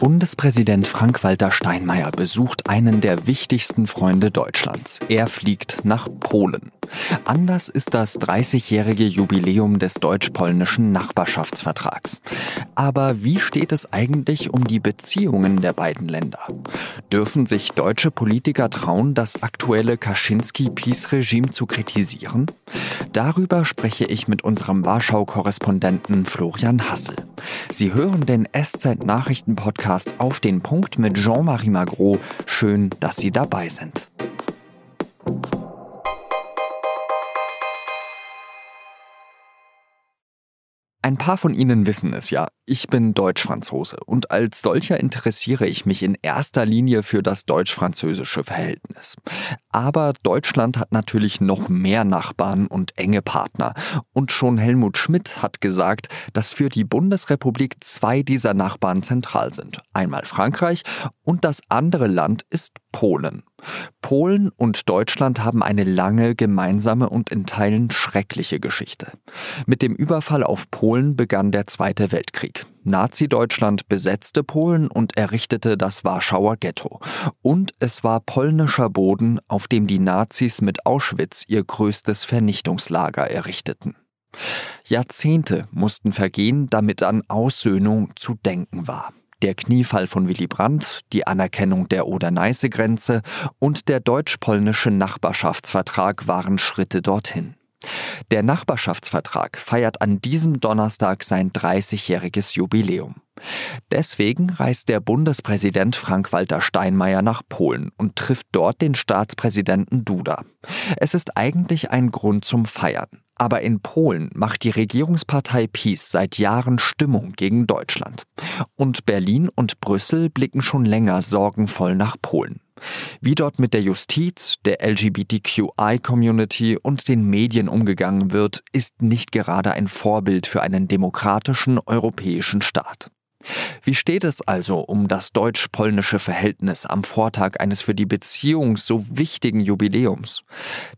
Bundespräsident Frank-Walter Steinmeier besucht einen der wichtigsten Freunde Deutschlands. Er fliegt nach Polen. Anders ist das 30-jährige Jubiläum des deutsch-polnischen Nachbarschaftsvertrags. Aber wie steht es eigentlich um die Beziehungen der beiden Länder? Dürfen sich deutsche Politiker trauen, das aktuelle Kaczynski-Peace-Regime zu kritisieren? Darüber spreche ich mit unserem Warschau-Korrespondenten Florian Hassel. Sie hören den SZ-Nachrichten-Podcast auf den Punkt mit Jean-Marie Magro. Schön, dass Sie dabei sind. Ein paar von Ihnen wissen es ja. Ich bin Deutsch-Franzose und als solcher interessiere ich mich in erster Linie für das deutsch-französische Verhältnis. Aber Deutschland hat natürlich noch mehr Nachbarn und enge Partner. Und schon Helmut Schmidt hat gesagt, dass für die Bundesrepublik zwei dieser Nachbarn zentral sind. Einmal Frankreich und das andere Land ist Polen. Polen und Deutschland haben eine lange gemeinsame und in Teilen schreckliche Geschichte. Mit dem Überfall auf Polen begann der Zweite Weltkrieg. Nazi-Deutschland besetzte Polen und errichtete das Warschauer Ghetto. Und es war polnischer Boden, auf dem die Nazis mit Auschwitz ihr größtes Vernichtungslager errichteten. Jahrzehnte mussten vergehen, damit an Aussöhnung zu denken war der Kniefall von Willy Brandt, die Anerkennung der Oder-Neiße-Grenze und der deutsch-polnische Nachbarschaftsvertrag waren Schritte dorthin. Der Nachbarschaftsvertrag feiert an diesem Donnerstag sein 30-jähriges Jubiläum. Deswegen reist der Bundespräsident Frank-Walter Steinmeier nach Polen und trifft dort den Staatspräsidenten Duda. Es ist eigentlich ein Grund zum Feiern. Aber in Polen macht die Regierungspartei PiS seit Jahren Stimmung gegen Deutschland. Und Berlin und Brüssel blicken schon länger sorgenvoll nach Polen. Wie dort mit der Justiz, der LGBTQI-Community und den Medien umgegangen wird, ist nicht gerade ein Vorbild für einen demokratischen europäischen Staat. Wie steht es also um das deutsch-polnische Verhältnis am Vortag eines für die Beziehung so wichtigen Jubiläums?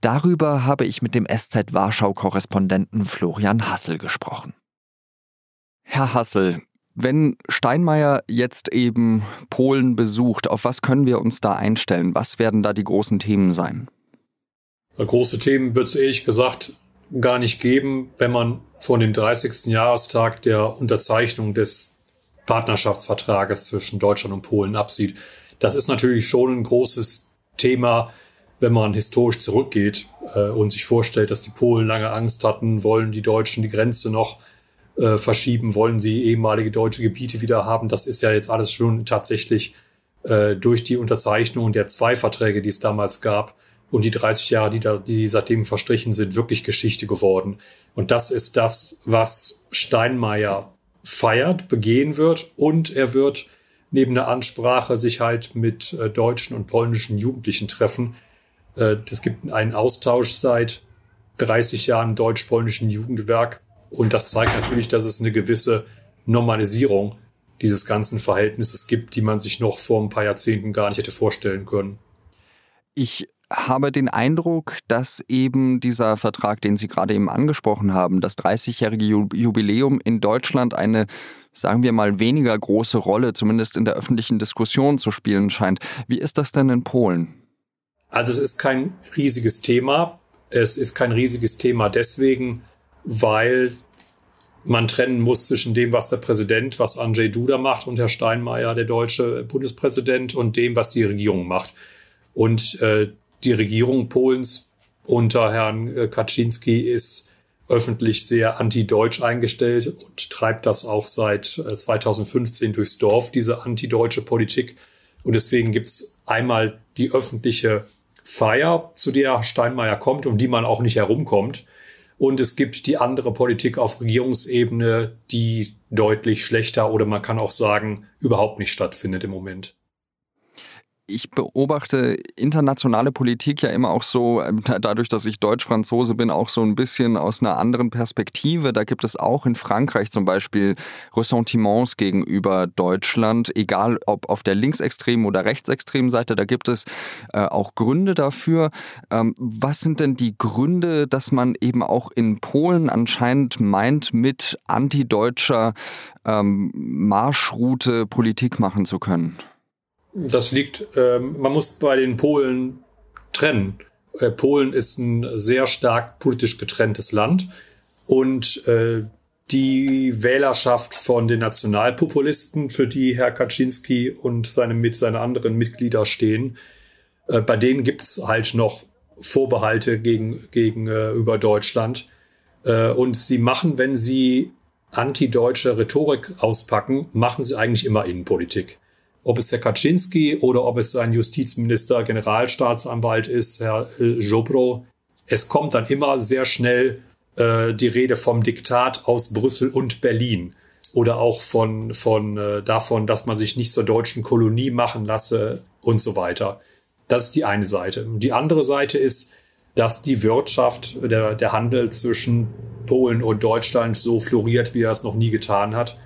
Darüber habe ich mit dem SZ Warschau-Korrespondenten Florian Hassel gesprochen. Herr Hassel, wenn Steinmeier jetzt eben Polen besucht, auf was können wir uns da einstellen? Was werden da die großen Themen sein? Große Themen wird es ehrlich gesagt gar nicht geben, wenn man von dem 30. Jahrestag der Unterzeichnung des Partnerschaftsvertrages zwischen Deutschland und Polen absieht. Das ist natürlich schon ein großes Thema, wenn man historisch zurückgeht äh, und sich vorstellt, dass die Polen lange Angst hatten, wollen die Deutschen die Grenze noch äh, verschieben, wollen sie ehemalige deutsche Gebiete wieder haben. Das ist ja jetzt alles schon tatsächlich äh, durch die Unterzeichnung der zwei Verträge, die es damals gab, und die 30 Jahre, die, da, die seitdem verstrichen sind, wirklich Geschichte geworden. Und das ist das, was Steinmeier feiert, begehen wird. Und er wird neben der Ansprache sich halt mit äh, deutschen und polnischen Jugendlichen treffen. Äh, es gibt einen Austausch seit 30 Jahren deutsch-polnischen Jugendwerk und das zeigt natürlich, dass es eine gewisse Normalisierung dieses ganzen Verhältnisses gibt, die man sich noch vor ein paar Jahrzehnten gar nicht hätte vorstellen können. Ich habe den Eindruck, dass eben dieser Vertrag, den Sie gerade eben angesprochen haben, das 30-jährige Jubiläum in Deutschland eine, sagen wir mal, weniger große Rolle, zumindest in der öffentlichen Diskussion zu spielen scheint. Wie ist das denn in Polen? Also es ist kein riesiges Thema. Es ist kein riesiges Thema deswegen, weil man trennen muss zwischen dem, was der Präsident, was Andrzej Duda macht und Herr Steinmeier, der deutsche Bundespräsident, und dem, was die Regierung macht. Und äh, die Regierung Polens unter Herrn äh, Kaczynski ist öffentlich sehr anti-deutsch eingestellt und treibt das auch seit 2015 äh, durchs Dorf, diese anti-deutsche Politik. Und deswegen gibt's einmal die öffentliche Feier, zu der Steinmeier kommt, um die man auch nicht herumkommt. Und es gibt die andere Politik auf Regierungsebene, die deutlich schlechter oder man kann auch sagen, überhaupt nicht stattfindet im Moment. Ich beobachte internationale Politik ja immer auch so, ähm, dadurch, dass ich Deutsch-Franzose bin, auch so ein bisschen aus einer anderen Perspektive. Da gibt es auch in Frankreich zum Beispiel Ressentiments gegenüber Deutschland, egal ob auf der linksextremen oder rechtsextremen Seite. Da gibt es äh, auch Gründe dafür. Ähm, was sind denn die Gründe, dass man eben auch in Polen anscheinend meint, mit antideutscher ähm, Marschroute Politik machen zu können? Das liegt, ähm, man muss bei den Polen trennen. Äh, Polen ist ein sehr stark politisch getrenntes Land und äh, die Wählerschaft von den Nationalpopulisten, für die Herr Kaczynski und seine, mit, seine anderen Mitglieder stehen, äh, bei denen gibt's halt noch Vorbehalte gegen, gegenüber äh, Deutschland. Und sie machen, wenn sie antideutsche Rhetorik auspacken, machen sie eigentlich immer Innenpolitik ob es Herr Kaczynski oder ob es sein Justizminister, Generalstaatsanwalt ist, Herr äh, Jobro. Es kommt dann immer sehr schnell äh, die Rede vom Diktat aus Brüssel und Berlin oder auch von, von äh, davon, dass man sich nicht zur deutschen Kolonie machen lasse und so weiter. Das ist die eine Seite. Die andere Seite ist, dass die Wirtschaft, der, der Handel zwischen Polen und Deutschland so floriert, wie er es noch nie getan hat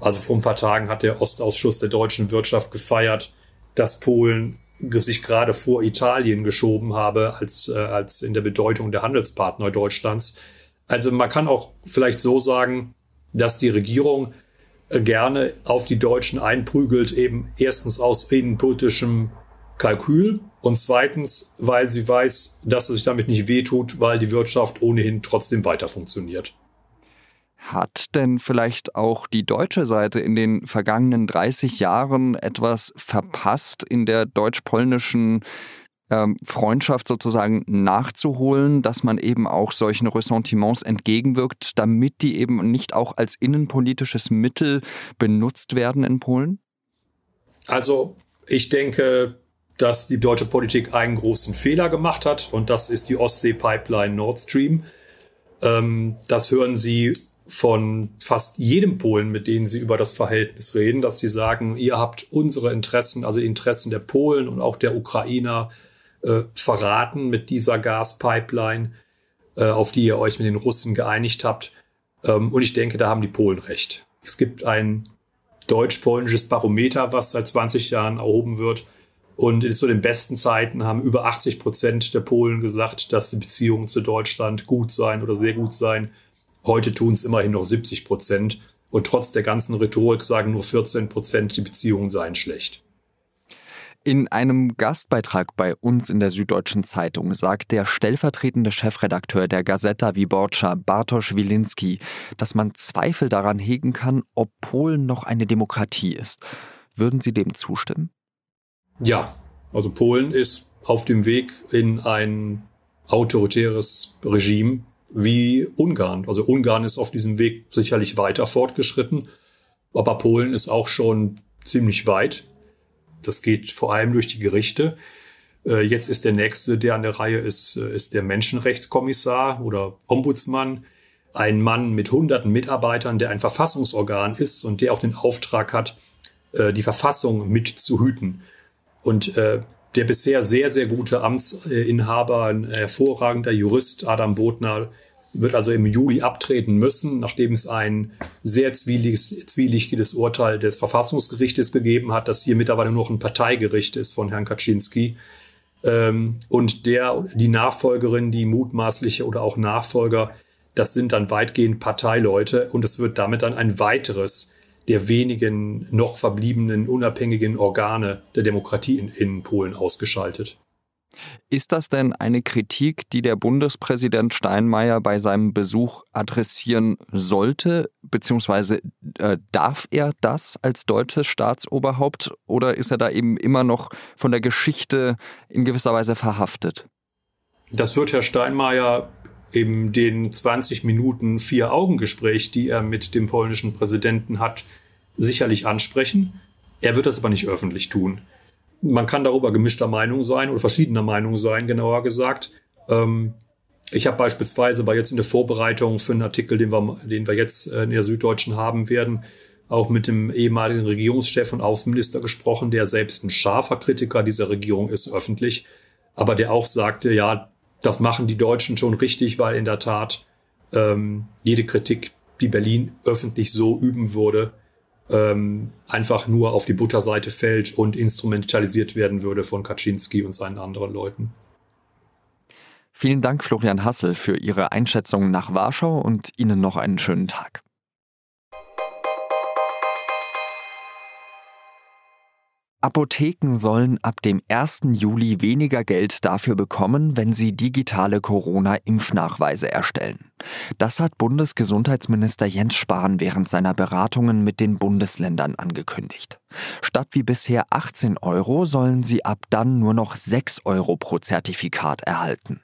also vor ein paar Tagen hat der Ostausschuss der deutschen Wirtschaft gefeiert, dass Polen sich gerade vor Italien geschoben habe als, äh, als in der Bedeutung der Handelspartner Deutschlands. Also man kann auch vielleicht so sagen, dass die Regierung äh, gerne auf die Deutschen einprügelt, eben erstens aus innenpolitischem Kalkül und zweitens, weil sie weiß, dass es sich damit nicht wehtut, weil die Wirtschaft ohnehin trotzdem weiter funktioniert. Hat denn vielleicht auch die deutsche Seite in den vergangenen 30 Jahren etwas verpasst in der deutsch-polnischen ähm, Freundschaft sozusagen nachzuholen, dass man eben auch solchen Ressentiments entgegenwirkt, damit die eben nicht auch als innenpolitisches Mittel benutzt werden in Polen? Also ich denke, dass die deutsche Politik einen großen Fehler gemacht hat und das ist die Ostsee-Pipeline Nord Stream. Ähm, das hören Sie von fast jedem Polen, mit denen sie über das Verhältnis reden, dass sie sagen, ihr habt unsere Interessen, also Interessen der Polen und auch der Ukrainer äh, verraten mit dieser Gaspipeline, äh, auf die ihr euch mit den Russen geeinigt habt. Ähm, und ich denke, da haben die Polen recht. Es gibt ein deutsch-polnisches Barometer, was seit 20 Jahren erhoben wird. Und zu den besten Zeiten haben über 80 Prozent der Polen gesagt, dass die Beziehungen zu Deutschland gut seien oder sehr gut seien. Heute tun es immerhin noch 70 Prozent. Und trotz der ganzen Rhetorik sagen nur 14 Prozent, die Beziehungen seien schlecht. In einem Gastbeitrag bei uns in der Süddeutschen Zeitung sagt der stellvertretende Chefredakteur der Gazeta Wyborcza, Bartosz Wilinski, dass man Zweifel daran hegen kann, ob Polen noch eine Demokratie ist. Würden Sie dem zustimmen? Ja, also Polen ist auf dem Weg in ein autoritäres Regime, wie Ungarn. Also Ungarn ist auf diesem Weg sicherlich weiter fortgeschritten, aber Polen ist auch schon ziemlich weit. Das geht vor allem durch die Gerichte. Äh, jetzt ist der nächste, der an der Reihe ist, äh, ist der Menschenrechtskommissar oder Ombudsmann. Ein Mann mit hunderten Mitarbeitern, der ein Verfassungsorgan ist und der auch den Auftrag hat, äh, die Verfassung mitzuhüten. Und der bisher sehr, sehr gute Amtsinhaber, ein hervorragender Jurist, Adam Bodner, wird also im Juli abtreten müssen, nachdem es ein sehr zwielichtiges Urteil des Verfassungsgerichtes gegeben hat, das hier mittlerweile nur noch ein Parteigericht ist von Herrn Kaczynski. Ähm, und der, die Nachfolgerin, die mutmaßliche oder auch Nachfolger, das sind dann weitgehend Parteileute und es wird damit dann ein weiteres der wenigen noch verbliebenen unabhängigen Organe der Demokratie in, in Polen ausgeschaltet. Ist das denn eine Kritik, die der Bundespräsident Steinmeier bei seinem Besuch adressieren sollte, beziehungsweise äh, darf er das als deutsches Staatsoberhaupt oder ist er da eben immer noch von der Geschichte in gewisser Weise verhaftet? Das wird Herr Steinmeier in den 20 Minuten Vier-Augen-Gespräch, die er mit dem polnischen Präsidenten hat, sicherlich ansprechen. Er wird das aber nicht öffentlich tun. Man kann darüber gemischter Meinung sein oder verschiedener Meinung sein, genauer gesagt. Ähm, ich habe beispielsweise bei jetzt in der Vorbereitung für einen Artikel, den wir, den wir jetzt äh, in der Süddeutschen haben werden, auch mit dem ehemaligen Regierungschef und Außenminister gesprochen, der selbst ein scharfer Kritiker dieser Regierung ist, öffentlich, aber der auch sagte, ja, das machen die Deutschen schon richtig, weil in der Tat ähm, jede Kritik, die Berlin öffentlich so üben würde, ähm, einfach nur auf die Butterseite fällt und instrumentalisiert werden würde von Kaczynski und seinen anderen Leuten. Vielen Dank, Florian Hassel, für Ihre Einschätzung nach Warschau und Ihnen noch einen schönen Tag. Apotheken sollen ab dem 1. Juli weniger Geld dafür bekommen, wenn sie digitale Corona-Impfnachweise erstellen. Das hat Bundesgesundheitsminister Jens Spahn während seiner Beratungen mit den Bundesländern angekündigt. Statt wie bisher 18 Euro sollen sie ab dann nur noch 6 Euro pro Zertifikat erhalten.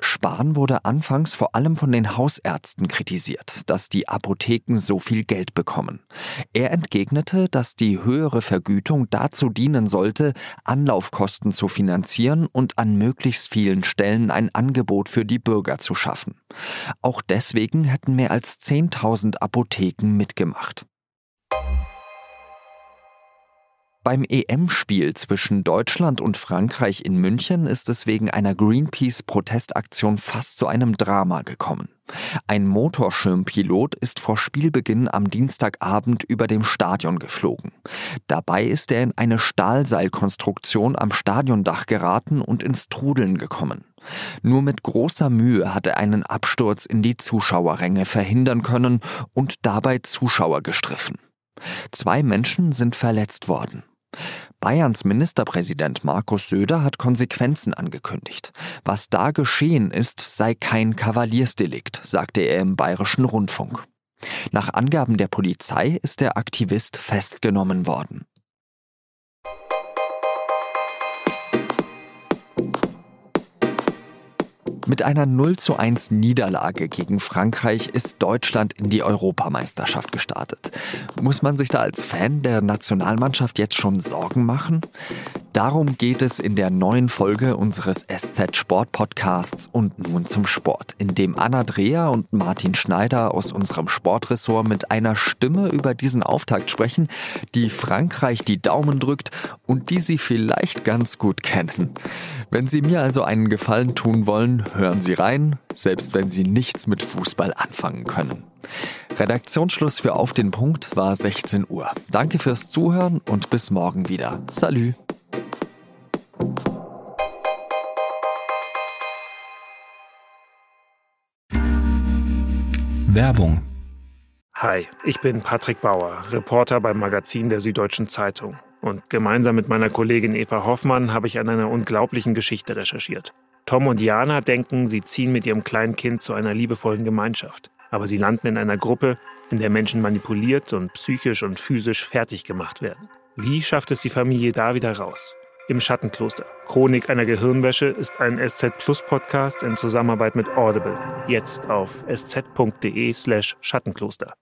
Spahn wurde anfangs vor allem von den Hausärzten kritisiert, dass die Apotheken so viel Geld bekommen. Er entgegnete, dass die höhere Vergütung dazu dienen sollte, Anlaufkosten zu finanzieren und an möglichst vielen Stellen ein Angebot für die Bürger zu schaffen. Auch deswegen hätten mehr als 10.000 Apotheken mitgemacht. Beim EM-Spiel zwischen Deutschland und Frankreich in München ist es wegen einer Greenpeace-Protestaktion fast zu einem Drama gekommen. Ein Motorschirmpilot ist vor Spielbeginn am Dienstagabend über dem Stadion geflogen. Dabei ist er in eine Stahlseilkonstruktion am Stadiondach geraten und ins Trudeln gekommen. Nur mit großer Mühe hat er einen Absturz in die Zuschauerränge verhindern können und dabei Zuschauer gestriffen. Zwei Menschen sind verletzt worden. Bayerns Ministerpräsident Markus Söder hat Konsequenzen angekündigt. Was da geschehen ist, sei kein Kavaliersdelikt, sagte er im bayerischen Rundfunk. Nach Angaben der Polizei ist der Aktivist festgenommen worden. Mit einer 0 zu 1 Niederlage gegen Frankreich ist Deutschland in die Europameisterschaft gestartet. Muss man sich da als Fan der Nationalmannschaft jetzt schon Sorgen machen? Darum geht es in der neuen Folge unseres SZ Sport Podcasts und nun zum Sport, in dem Anna Dreher und Martin Schneider aus unserem Sportressort mit einer Stimme über diesen Auftakt sprechen, die Frankreich die Daumen drückt und die sie vielleicht ganz gut kennen. Wenn Sie mir also einen Gefallen tun wollen, hören Sie rein, selbst wenn Sie nichts mit Fußball anfangen können. Redaktionsschluss für Auf den Punkt war 16 Uhr. Danke fürs Zuhören und bis morgen wieder. Salü. Werbung. Hi, ich bin Patrick Bauer, Reporter beim Magazin der Süddeutschen Zeitung. Und gemeinsam mit meiner Kollegin Eva Hoffmann habe ich an einer unglaublichen Geschichte recherchiert. Tom und Jana denken, sie ziehen mit ihrem kleinen Kind zu einer liebevollen Gemeinschaft. Aber sie landen in einer Gruppe, in der Menschen manipuliert und psychisch und physisch fertig gemacht werden. Wie schafft es die Familie da wieder raus? Im Schattenkloster. Chronik einer Gehirnwäsche ist ein SZ Plus Podcast in Zusammenarbeit mit Audible. Jetzt auf sz.de slash Schattenkloster.